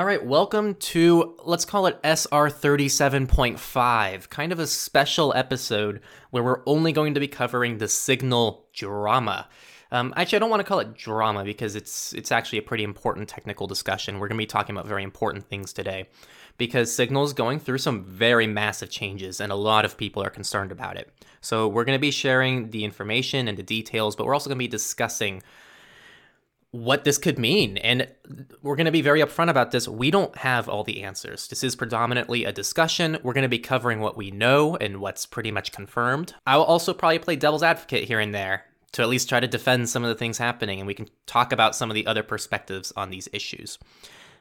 All right, welcome to let's call it SR 37.5, kind of a special episode where we're only going to be covering the Signal drama. Um, actually, I don't want to call it drama because it's it's actually a pretty important technical discussion. We're going to be talking about very important things today because Signal is going through some very massive changes and a lot of people are concerned about it. So we're going to be sharing the information and the details, but we're also going to be discussing what this could mean. And we're going to be very upfront about this. We don't have all the answers. This is predominantly a discussion. We're going to be covering what we know and what's pretty much confirmed. I will also probably play devil's advocate here and there to at least try to defend some of the things happening, and we can talk about some of the other perspectives on these issues.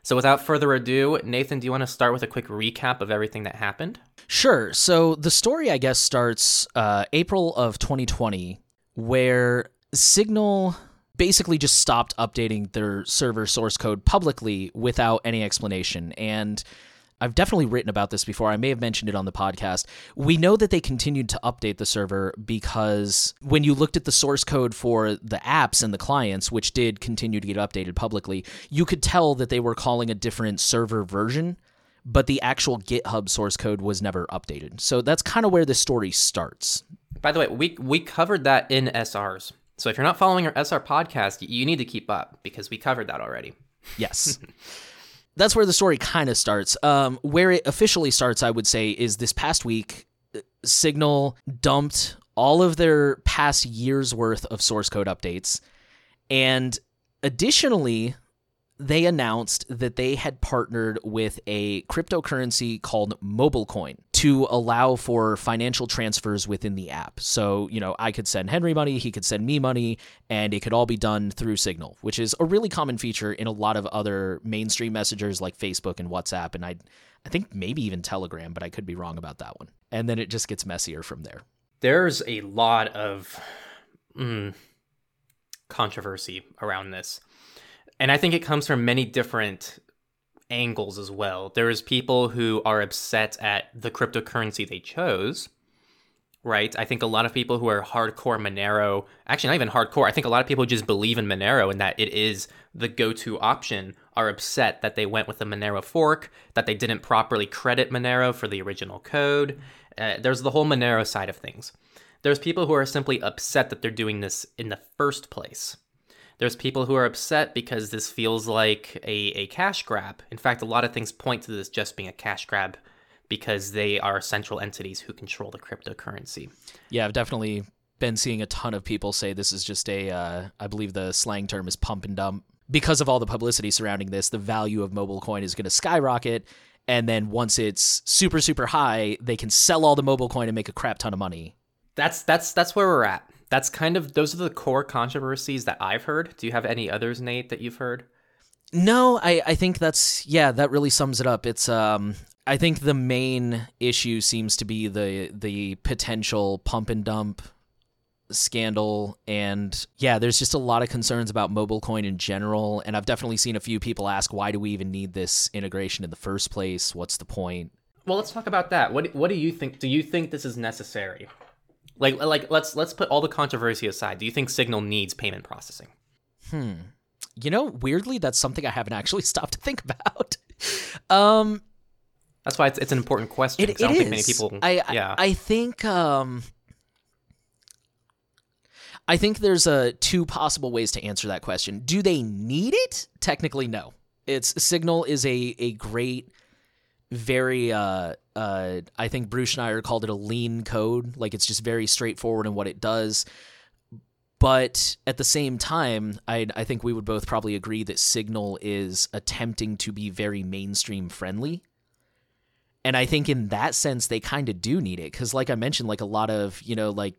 So, without further ado, Nathan, do you want to start with a quick recap of everything that happened? Sure. So, the story, I guess, starts uh, April of 2020, where Signal basically just stopped updating their server source code publicly without any explanation. And I've definitely written about this before. I may have mentioned it on the podcast. We know that they continued to update the server because when you looked at the source code for the apps and the clients, which did continue to get updated publicly, you could tell that they were calling a different server version, but the actual GitHub source code was never updated. So that's kind of where the story starts. By the way, we we covered that in SRs. So if you're not following our SR podcast, you need to keep up because we covered that already. Yes. That's where the story kind of starts. Um, where it officially starts, I would say, is this past week, Signal dumped all of their past year's worth of source code updates. And additionally, they announced that they had partnered with a cryptocurrency called MobileCoin to allow for financial transfers within the app. So, you know, I could send Henry money, he could send me money, and it could all be done through Signal, which is a really common feature in a lot of other mainstream messengers like Facebook and WhatsApp and I I think maybe even Telegram, but I could be wrong about that one. And then it just gets messier from there. There's a lot of mm, controversy around this and I think it comes from many different angles as well. There's people who are upset at the cryptocurrency they chose, right? I think a lot of people who are hardcore Monero, actually not even hardcore, I think a lot of people just believe in Monero and that it is the go-to option are upset that they went with the Monero fork, that they didn't properly credit Monero for the original code. Uh, there's the whole Monero side of things. There's people who are simply upset that they're doing this in the first place. There's people who are upset because this feels like a, a cash grab. In fact, a lot of things point to this just being a cash grab because they are central entities who control the cryptocurrency. Yeah, I've definitely been seeing a ton of people say this is just a, uh, I believe the slang term is pump and dump. Because of all the publicity surrounding this, the value of MobileCoin is going to skyrocket. And then once it's super, super high, they can sell all the MobileCoin and make a crap ton of money. That's that's that's where we're at that's kind of those are the core controversies that I've heard. Do you have any others, Nate, that you've heard? No, I, I think that's yeah, that really sums it up. It's um I think the main issue seems to be the the potential pump and dump scandal and yeah there's just a lot of concerns about MobileCoin in general and i've definitely seen a few people ask why do we even need this integration in the first place what's the point well let's talk about that what what do you think do you think this is necessary like like let's let's put all the controversy aside. Do you think Signal needs payment processing? Hmm. You know, weirdly, that's something I haven't actually stopped to think about. um, that's why it's, it's an important question. It, it I don't is. think many people. I, yeah. I, I think um, I think there's a two possible ways to answer that question. Do they need it? Technically, no. It's Signal is a a great very uh uh I think Bruce Schneier called it a lean code. Like it's just very straightforward in what it does. But at the same time, I I think we would both probably agree that Signal is attempting to be very mainstream friendly. And I think in that sense they kind of do need it cuz like I mentioned like a lot of, you know, like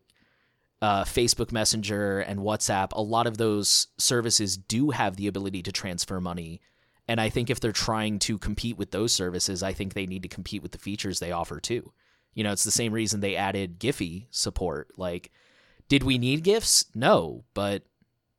uh, Facebook Messenger and WhatsApp, a lot of those services do have the ability to transfer money and I think if they're trying to compete with those services, I think they need to compete with the features they offer too. You know, it's the same reason they added Giphy support. Like, did we need GIFs? No, but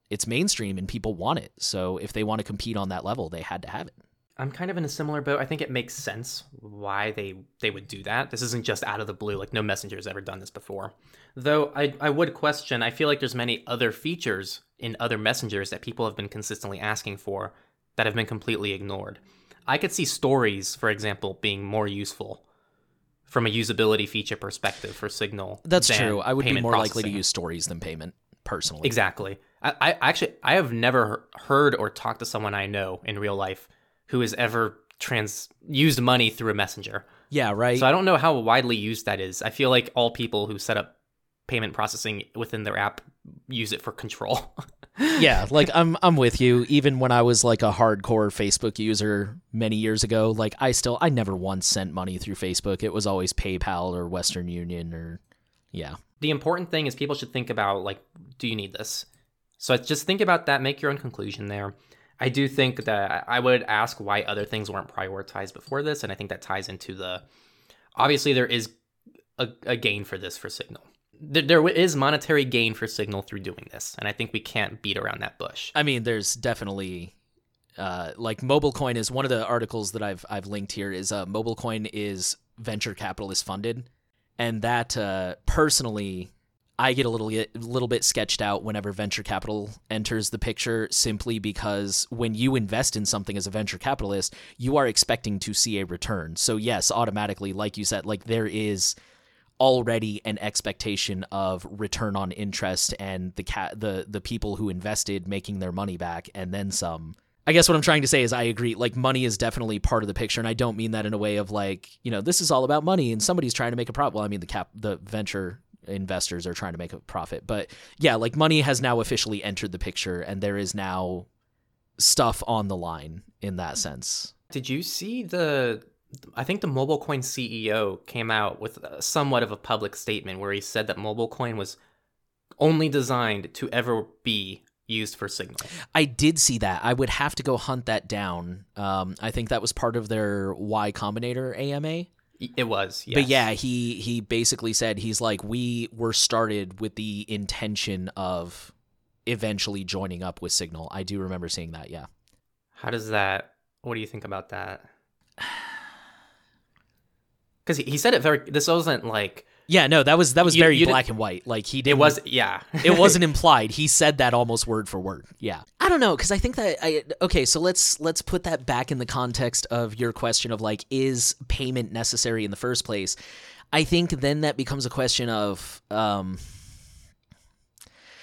it's mainstream and people want it. So if they want to compete on that level, they had to have it. I'm kind of in a similar boat. I think it makes sense why they they would do that. This isn't just out of the blue. Like no messenger has ever done this before. Though I I would question. I feel like there's many other features in other messengers that people have been consistently asking for that have been completely ignored. I could see stories, for example, being more useful from a usability feature perspective for Signal. That's true. I would be more likely to use stories than payment, personally. Exactly. I, I actually I have never heard or talked to someone I know in real life who has ever trans used money through a messenger. Yeah, right. So I don't know how widely used that is. I feel like all people who set up payment processing within their app use it for control. yeah, like I'm I'm with you. Even when I was like a hardcore Facebook user many years ago, like I still I never once sent money through Facebook. It was always PayPal or Western Union or yeah. the important thing is people should think about like, do you need this? So just think about that. Make your own conclusion there. I do think that I would ask why other things weren't prioritized before this, and I think that ties into the. Obviously, there is a, a gain for this for Signal. There, there is monetary gain for Signal through doing this, and I think we can't beat around that bush. I mean, there's definitely uh, like MobileCoin is one of the articles that I've I've linked here is uh, MobileCoin is venture capitalist funded, and that uh, personally I get a little a little bit sketched out whenever venture capital enters the picture simply because when you invest in something as a venture capitalist, you are expecting to see a return. So yes, automatically like you said, like there is already an expectation of return on interest and the ca- the the people who invested making their money back and then some. I guess what I'm trying to say is I agree like money is definitely part of the picture and I don't mean that in a way of like, you know, this is all about money and somebody's trying to make a profit. Well, I mean the cap the venture investors are trying to make a profit. But yeah, like money has now officially entered the picture and there is now stuff on the line in that sense. Did you see the? I think the MobileCoin CEO came out with somewhat of a public statement where he said that MobileCoin was only designed to ever be used for Signal. I did see that. I would have to go hunt that down. Um, I think that was part of their Y Combinator AMA. It was, yes. But yeah, he he basically said he's like we were started with the intention of eventually joining up with Signal. I do remember seeing that. Yeah. How does that? What do you think about that? Because he, he said it very. This wasn't like Yeah, no, that was that was You- very you black and white. Like he did it was. Yeah, it wasn't implied. He said that almost word for word. Yeah. I don't know cuz I think that I okay, so let's let's put that back in the context of your question of like is payment necessary in the first place? I think then that becomes a question of um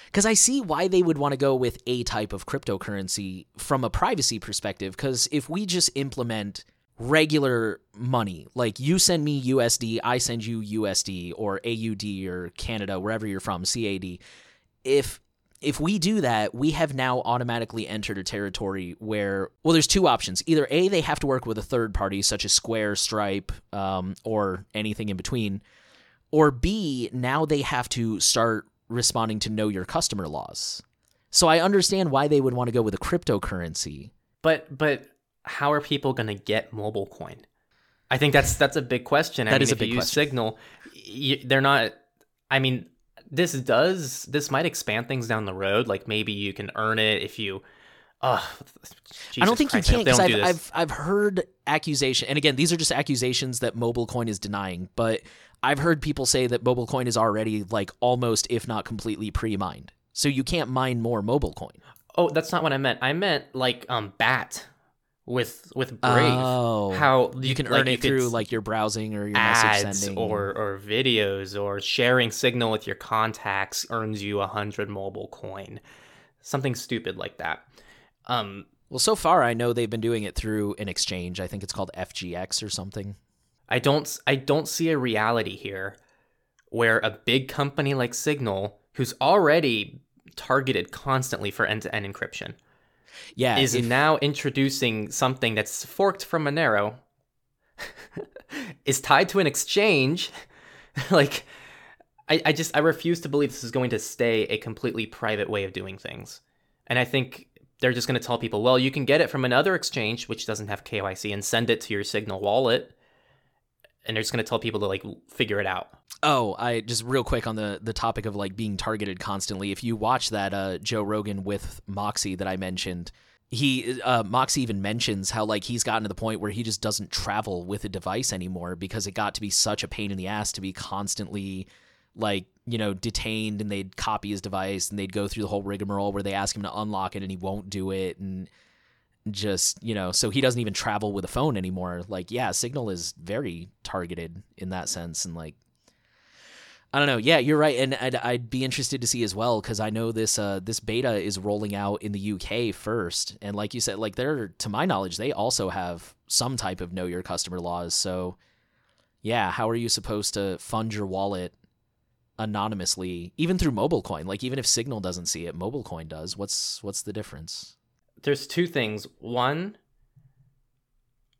because I see why they would want to go with a type of cryptocurrency from a privacy perspective. Because if we just implement regular money, like you send me USD, I send you USD or AUD or Canada, wherever you're from, CAD. If if we do that, we have now automatically entered a territory where, well, there's two options. Either A, they have to work with a third party, such as Square, Stripe, um, or anything in between, or B, now they have to start responding to know your customer laws. So I understand why they would want to go with a cryptocurrency. but but how are people going to get MobileCoin? I think that's that's a big question. I That mean, is a big you question. Signal, y they're not. I mean, this does this might expand things down the road. Like maybe you can earn it if you. Uh, I don't think you can because I've, I've I've heard accusation, and again, these are just accusations that MobileCoin is denying. But I've heard people say that MobileCoin is already like almost, if not completely, pre-mined. So you can't mine more MobileCoin. Oh, that's not what I meant. I meant like um BAT with with Brave. Oh, how You can earn it through like your browsing or your message ads sending, or or videos or sharing signal with your contacts earns you a hundred MobileCoin, something stupid like that. Um, Well, so far I know they've been doing it through an exchange. I think it's called FTX or something. I don't I don't see a reality here where a big company like Signal, who's already targeted constantly for end-to-end encryption, Yeah, is if- now introducing something that's forked from Monero, is tied to an exchange. like, I, I just I refuse to believe this is going to stay a completely private way of doing things. And I think they're just going to tell people, well, you can get it from another exchange which doesn't have KYC and send it to your Signal wallet. And they're just going to tell people to like figure it out. Oh, I just real quick on the the topic of like being targeted constantly. If you watch that uh, Joe Rogan with Moxie that I mentioned, he uh, Moxie even mentions how like he's gotten to the point where he just doesn't travel with a device anymore because it got to be such a pain in the ass to be constantly like you know detained and they'd copy his device and they'd go through the whole rigmarole where they ask him to unlock it and he won't do it and just you know so he doesn't even travel with a phone anymore like yeah signal is very targeted in that sense and like I don't know. Yeah, you're right, and I'd, I'd be interested to see as well because I know this uh, this beta is rolling out in the UK first, and like you said, like they're to my knowledge, they also have some type of know your customer laws. So, yeah, how are you supposed to fund your wallet anonymously, even through MobileCoin? Like even if Signal doesn't see it, MobileCoin does. What's what's the difference? There's two things. One,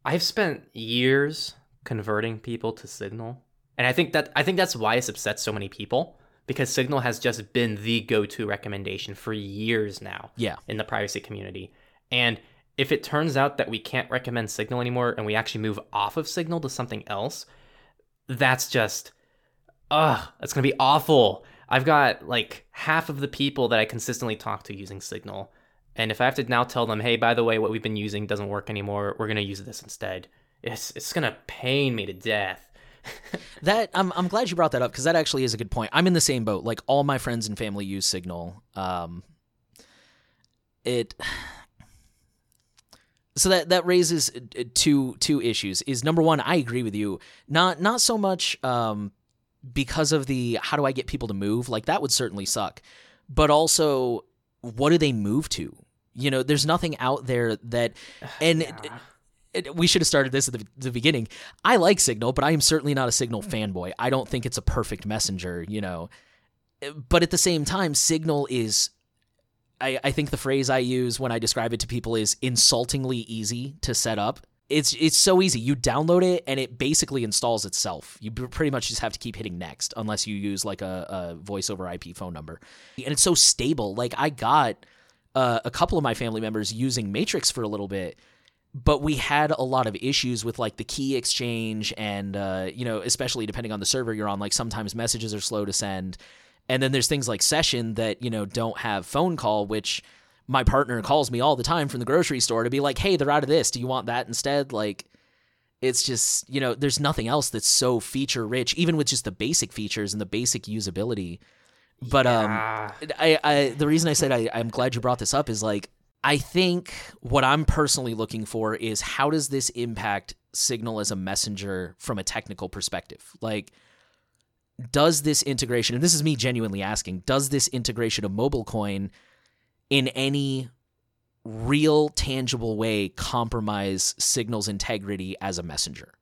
I've spent years converting people to Signal and I think that I think that's why it's upset so many people because Signal has just been the go-to recommendation for years now. Yeah. In the privacy community. And if it turns out that we can't recommend Signal anymore and we actually move off of Signal to something else, that's just ugh, that's going to be awful. I've got like half of the people that I consistently talk to using Signal. And if I have to now tell them, "Hey, by the way, what we've been using doesn't work anymore. We're going to use this instead." It's it's going to pain me to death that I'm I'm glad you brought that up because that actually is a good point. I'm in the same boat. Like all my friends and family use Signal. Um, it so that that raises uh, two two issues. Is number one, I agree with you. Not not so much um, because of the how do I get people to move? Like that would certainly suck, but also what do they move to? You know, there's nothing out there that and. Yeah it, we should have started this at the, the, beginning. I like Signal, but I am certainly not a Signal fanboy. I don't think it's a perfect messenger, you know. But at the same time, Signal is. I, I think the phrase I use when I describe it to people is insultingly easy to set up. It's it's so easy. You download it and it basically installs itself. You pretty much just have to keep hitting next unless you use like a, a voice over IP phone number. And it's so stable. Like I got uh, a couple of my family members using Matrix for a little bit but we had a lot of issues with like the key exchange and uh, you know especially depending on the server you're on like sometimes messages are slow to send. And then there's things like Session that you know don't have phone call which my partner calls me all the time from the grocery store to be like hey they're out of this. Do you want that instead? Like it's just you know there's nothing else that's so feature rich even with just the basic features and the basic usability. But um, yeah. um I, I the reason i said I, i'm glad you brought this up is like I think what I'm personally looking for is how does this impact Signal as a messenger from a technical perspective? Like, does this integration, and this is me genuinely asking, does this integration of MobileCoin in any real, tangible way compromise Signal's integrity as a messenger?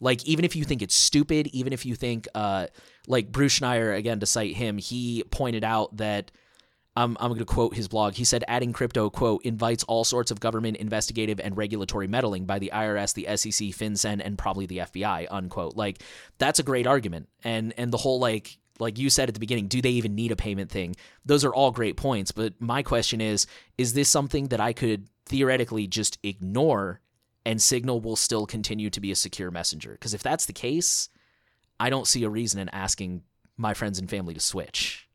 Like, even if you think it's stupid, even if you think, uh, like Bruce Schneier, again, to cite him, he pointed out that I'm, I'm going to quote his blog. He said, adding crypto, quote, invites all sorts of government investigative and regulatory meddling by the IRS, the SEC, FinCEN, and probably the FBI, unquote. Like, that's a great argument. And, and the whole, like, like you said at the beginning, do they even need a payment thing? Those are all great points. But my question is, is this something that I could theoretically just ignore and Signal will still continue to be a secure messenger? Because if that's the case, I don't see a reason in asking my friends and family to switch.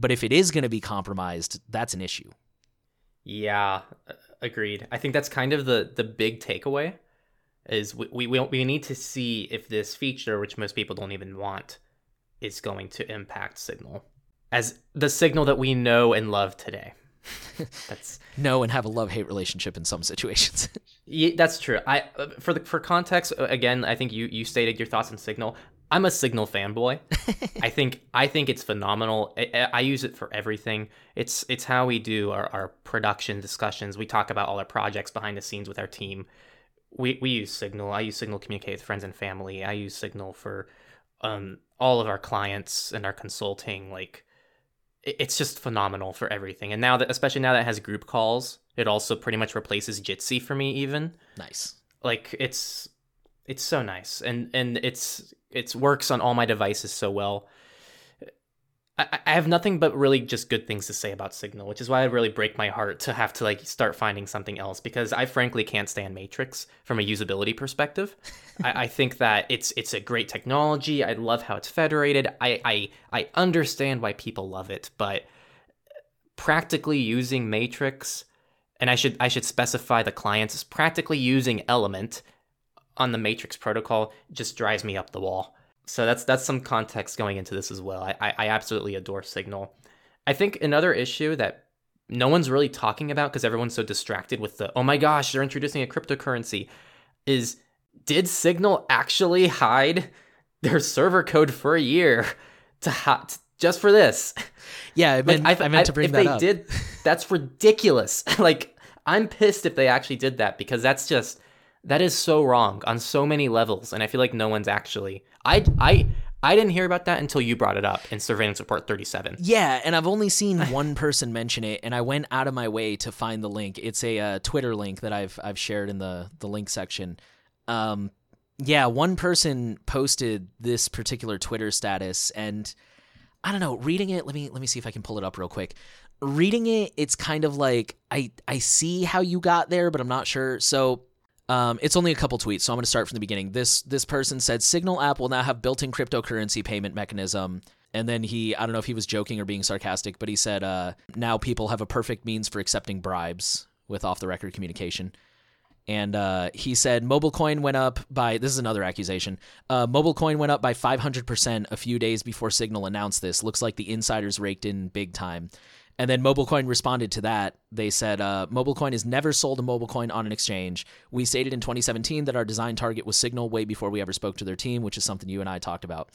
But if it is going to be compromised, that's an issue. Yeah, agreed. I think that's kind of the the big takeaway is we we we need to see if this feature, which most people don't even want, is going to impact Signal as the Signal that we know and love today. that's know and have a love hate relationship in some situations. yeah, that's true. I uh, for the for context again, I think you you stated your thoughts on Signal. I'm a Signal fanboy. I think I think it's phenomenal. I, I, use it for everything. It's it's how we do our, our production discussions. We talk about all our projects behind the scenes with our team. We we use Signal. I use Signal to communicate with friends and family. I use Signal for um, all of our clients and our consulting. Like it's just phenomenal for everything. And now that especially now that it has group calls, it also pretty much replaces Jitsi for me. Even nice. Like it's it's so nice and and it's it works on all my devices so well. I, I have nothing but really just good things to say about Signal, which is why I really break my heart to have to like start finding something else because I frankly can't stand Matrix from a usability perspective. I, I, think that it's it's a great technology. I love how it's federated. I, I I understand why people love it, but practically using Matrix, and I should I should specify the clients practically using Element on the Matrix protocol just drives me up the wall. So that's that's some context going into this as well. I, I, I absolutely adore Signal. I think another issue that no one's really talking about because everyone's so distracted with the oh my gosh, they're introducing a cryptocurrency is did Signal actually hide their server code for a year to ha- just for this? Yeah, I meant, like, I, I meant to bring if that they up. did, that's ridiculous. like I'm pissed if they actually did that because that's just that is so wrong on so many levels, and I feel like no one's actually. I I I didn't hear about that until you brought it up in Surveillance Report 37. Yeah, and I've only seen one person mention it, and I went out of my way to find the link. It's a uh, Twitter link that I've I've shared in the the link section. Um, yeah, one person posted this particular Twitter status, and I don't know. Reading it, let me let me see if I can pull it up real quick. Reading it, it's kind of like I I see how you got there, but I'm not sure. So um, it's only a couple tweets, so I'm going to start from the beginning. This this person said Signal app will now have built-in cryptocurrency payment mechanism. And then he, I don't know if he was joking or being sarcastic, but he said, uh, now people have a perfect means for accepting bribes with off-the-record communication. And uh, he said MobileCoin went up by this is another accusation. Uh, MobileCoin went up by 500% a few days before Signal announced this. Looks like the insiders raked in big time. And then MobileCoin responded to that. They said, uh, MobileCoin has never sold a MobileCoin on an exchange. We stated in 2017 that our design target was Signal way before we ever spoke to their team, which is something you and I talked about.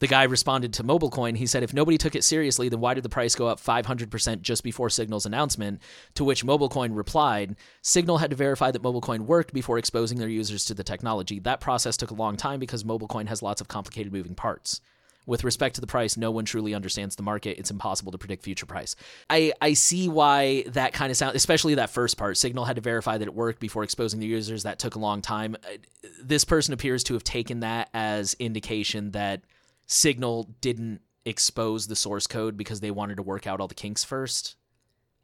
The guy responded to MobileCoin. He said, if nobody took it seriously, then why did the price go up 500% just before Signal's announcement? To which MobileCoin replied, Signal had to verify that MobileCoin worked before exposing their users to the technology. That process took a long time because MobileCoin has lots of complicated moving parts with respect to the price, no one truly understands the market. It's impossible to predict future price. I, I see why that kind of sound, especially that first part. Signal had to verify that it worked before exposing the users. That took a long time. Uh, this person appears to have taken that as indication that Signal didn't expose the source code because they wanted to work out all the kinks first.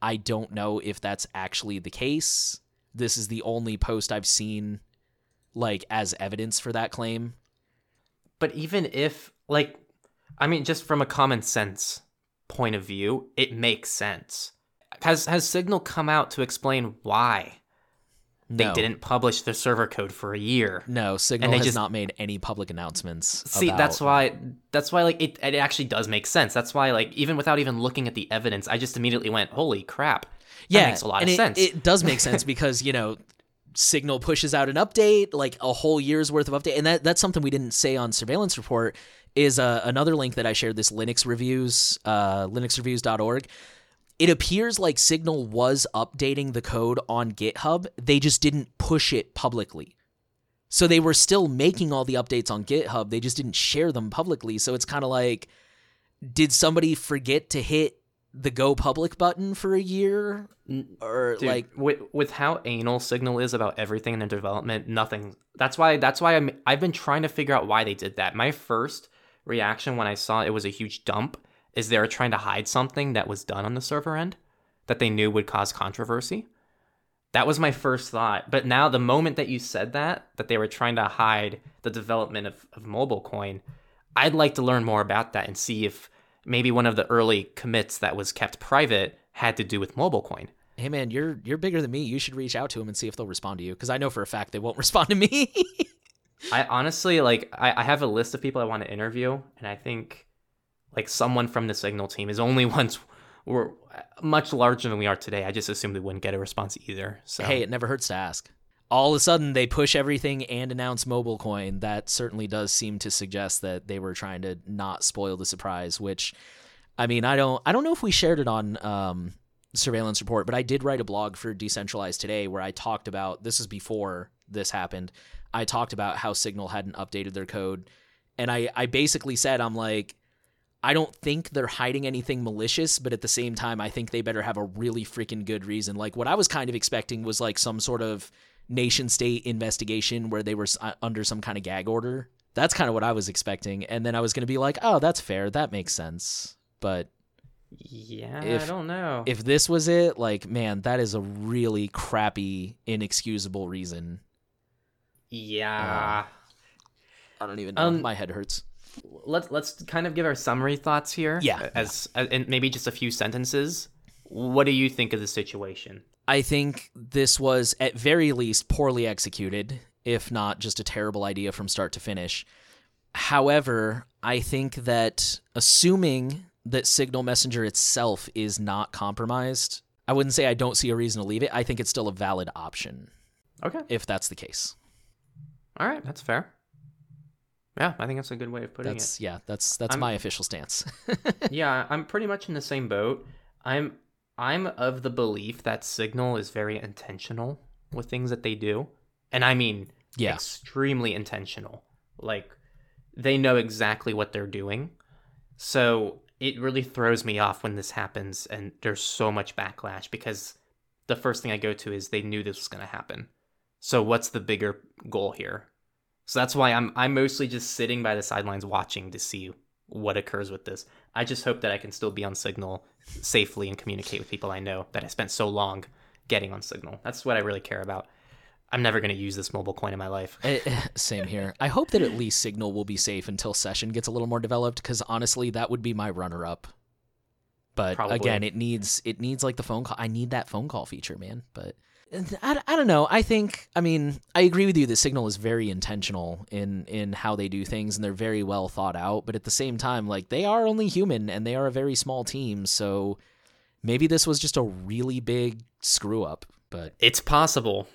I don't know if that's actually the case. This is the only post I've seen like as evidence for that claim. But even if like I mean, just from a common sense point of view, it makes sense. Has has Signal come out to explain why they No. didn't publish the server code for a year? No, Signal and they has just- not made any public announcements. See, about- that's why that's why like it it actually does make sense. That's why like even without even looking at the evidence, I just immediately went, "Holy crap." That yeah, makes a lot and of it, sense. It does make sense because you know, Signal pushes out an update, like a whole year's worth of update, and that that's something we didn't say on Surveillance Report. Is uh, another link that I shared. This Linux reviews, uh, linuxreviews.org. It appears like Signal was updating the code on GitHub. They just didn't push it publicly. So they were still making all the updates on GitHub. They just didn't share them publicly. So it's kind of like, did somebody forget to hit the go public button for a year? Or Dude, like, with with how anal Signal is about everything in their development, nothing. That's why that's why I'm I've been trying to figure out why they did that. My first reaction when I saw it was a huge dump is they were trying to hide something that was done on the server end that they knew would cause controversy. That was my first thought. But now the moment that you said that, that they were trying to hide the development of, of MobileCoin, I'd like to learn more about that and see if maybe one of the early commits that was kept private had to do with MobileCoin. hey man, you're you're bigger than me. You should reach out to them and see if they'll respond to you. Because I know for a fact they won't respond to me. I honestly like I, I have a list of people I want to interview, and I think like someone from the Signal team is only once we're much larger than we are today. I just assumed we wouldn't get a response either. So hey, it never hurts to ask. All of a sudden, they push everything and announce MobileCoin. That certainly does seem to suggest that they were trying to not spoil the surprise. Which, I mean, I don't, I don't know if we shared it on um, Surveillance Report, but I did write a blog for Decentralized today where I talked about this is before this happened. I talked about how Signal hadn't updated their code, and I, I basically said, I'm like, I don't think they're hiding anything malicious, but at the same time, I think they better have a really freaking good reason. Like what I was kind of expecting was like some sort of nation state investigation where they were uh, under some kind of gag order. That's kind of what I was expecting, and then I was going to be like, "Oh, that's fair. That makes sense." But yeah, If- I don't know. if this was it, like, man, that is a really crappy, inexcusable reason. Yeah, I don't even know. Um, My head hurts. let's let's kind of give our summary thoughts here. Yeah. as and maybe just a few sentences. What do you think of the situation? I think this was at very least poorly executed, if not just a terrible idea from start to finish. However, I think that assuming that Signal Messenger itself is not compromised, I wouldn't say I don't see a reason to leave it. I think it's still a valid option Okay. if that's the case. All right, that's fair. Yeah, I think that's a good way of putting That's yeah, that's that's I'm- my official stance. Yeah, I'm pretty much in the same boat. I'm I'm of the belief that Signal is very intentional with things that they do. And I mean yeah. extremely intentional. Like they know exactly what they're doing. So it really throws me off when this happens and there's so much backlash because the first thing I go to is they knew this was going to happen. So what's the bigger goal here? So that's why I'm I'm mostly just sitting by the sidelines watching to see what occurs with this. I just hope that I can still be on Signal safely and communicate with people I know that I spent so long getting on Signal. That's what I really care about. I'm never going to use this MobileCoin in my life. Eh, eh, Same here. I hope that at least Signal will be safe until Session gets a little more developed because honestly, that would be my runner-up. But Probably. again, it needs it needs like the phone call. I need that phone call feature, man. But I, I don't know. I think I mean I agree with you. The Signal is very intentional in in how they do things, and they're very well thought out. But at the same time, like they are only human, and they are a very small team. So maybe this was just a really big screw up. But It's possible.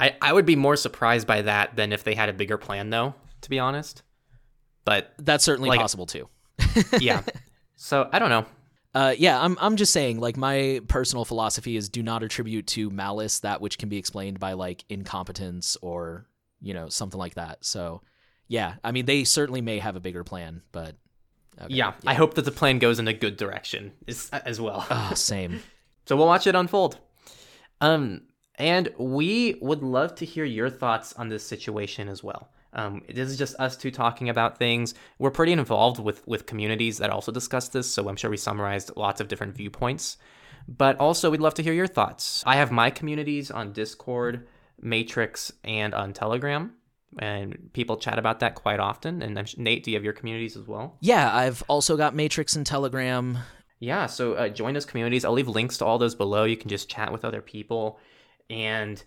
I, I would be more surprised by that than if they had a bigger plan, though, to be honest. But that's certainly Like- possible too. yeah. so I don't know. Uh, yeah, I'm I'm just saying, like my personal philosophy is do not attribute to malice that which can be explained by like incompetence or you know something like that. So, yeah, I mean they certainly may have a bigger plan, but okay. Yeah, I hope that the plan goes in a good direction as, as well. Ah, same. So we'll watch it unfold. Um, and we would love to hear your thoughts on this situation as well. Um, this is just us two talking about things. We're pretty involved with with communities that also discuss this, so I'm sure we summarized lots of different viewpoints. But also, we'd love to hear your thoughts. I have my communities on Discord, Matrix, and on Telegram, and people chat about that quite often. And I'm, Nate, do you have your communities as well? Yeah, I've also got Matrix and Telegram. Yeah, so uh, join those communities. I'll leave links to all those below. You can just chat with other people. And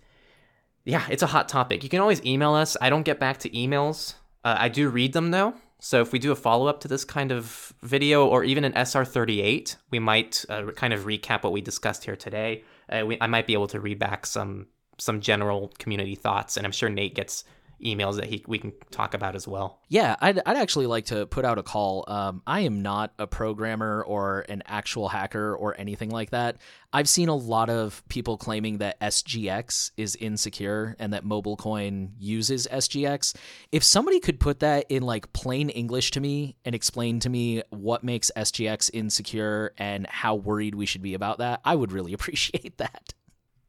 yeah, it's a hot topic. You can always email us. I don't get back to emails. Uh, I do read them though. So if we do a follow up to this kind of video or even an SR38, we might uh, kind of recap what we discussed here today. Uh, we, I might be able to read back some some general community thoughts, and I'm sure Nate gets emails that he we can talk about as well. Yeah, I'd, I'd actually like to put out a call. Um, I am not a programmer or an actual hacker or anything like that. I've seen a lot of people claiming that SGX is insecure and that MobileCoin uses SGX. If somebody could put that in like plain English to me and explain to me what makes SGX insecure and how worried we should be about that, I would really appreciate that.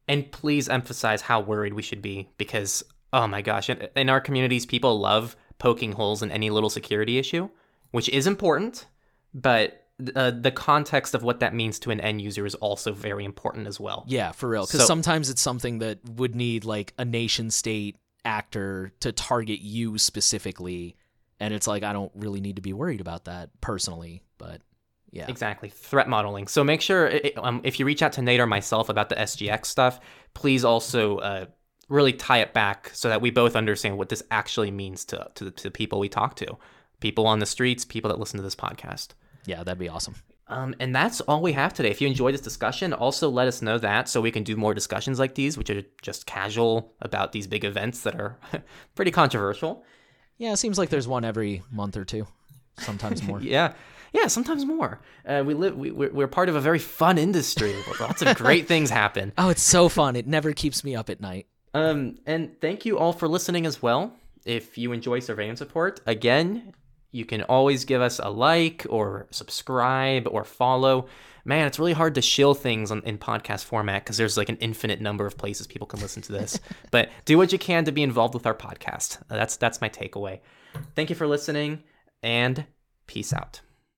And please emphasize how worried we should be because, oh my gosh, in, in our communities, people love poking holes in any little security issue, which is important, but uh, the context of what that means to an end user is also very important as well. Yeah, for real. Because So- sometimes it's something that would need like a nation state actor to target you specifically. And it's like, I don't really need to be worried about that personally. But yeah. Exactly, threat modeling. So make sure i- um, if you reach out to Nate or myself about the SGX stuff, please also uh, really tie it back so that we both understand what this actually means to, to, the, to the people we talk to, people on the streets, people that listen to this podcast. Yeah, that'd be awesome. Um, and that's all we have today. If you enjoyed this discussion, also let us know that so we can do more discussions like these, which are just casual about these big events that are pretty controversial. Yeah, it seems like there's one every month or two, sometimes more. Yeah, yeah, sometimes more. Uh, we live. We, we're, we're part of a very fun industry. Lots of great things happen. Oh, it's so fun. It never keeps me up at night. Um, and thank you all for listening as well. If you enjoy Surveillance Report, again, you can always give us a like or subscribe or follow. Man, it's really hard to shill things on, in podcast format because there's like an infinite number of places people can listen to this. but do what you can to be involved with our podcast. That's that's my takeaway. Thank you for listening, and peace out.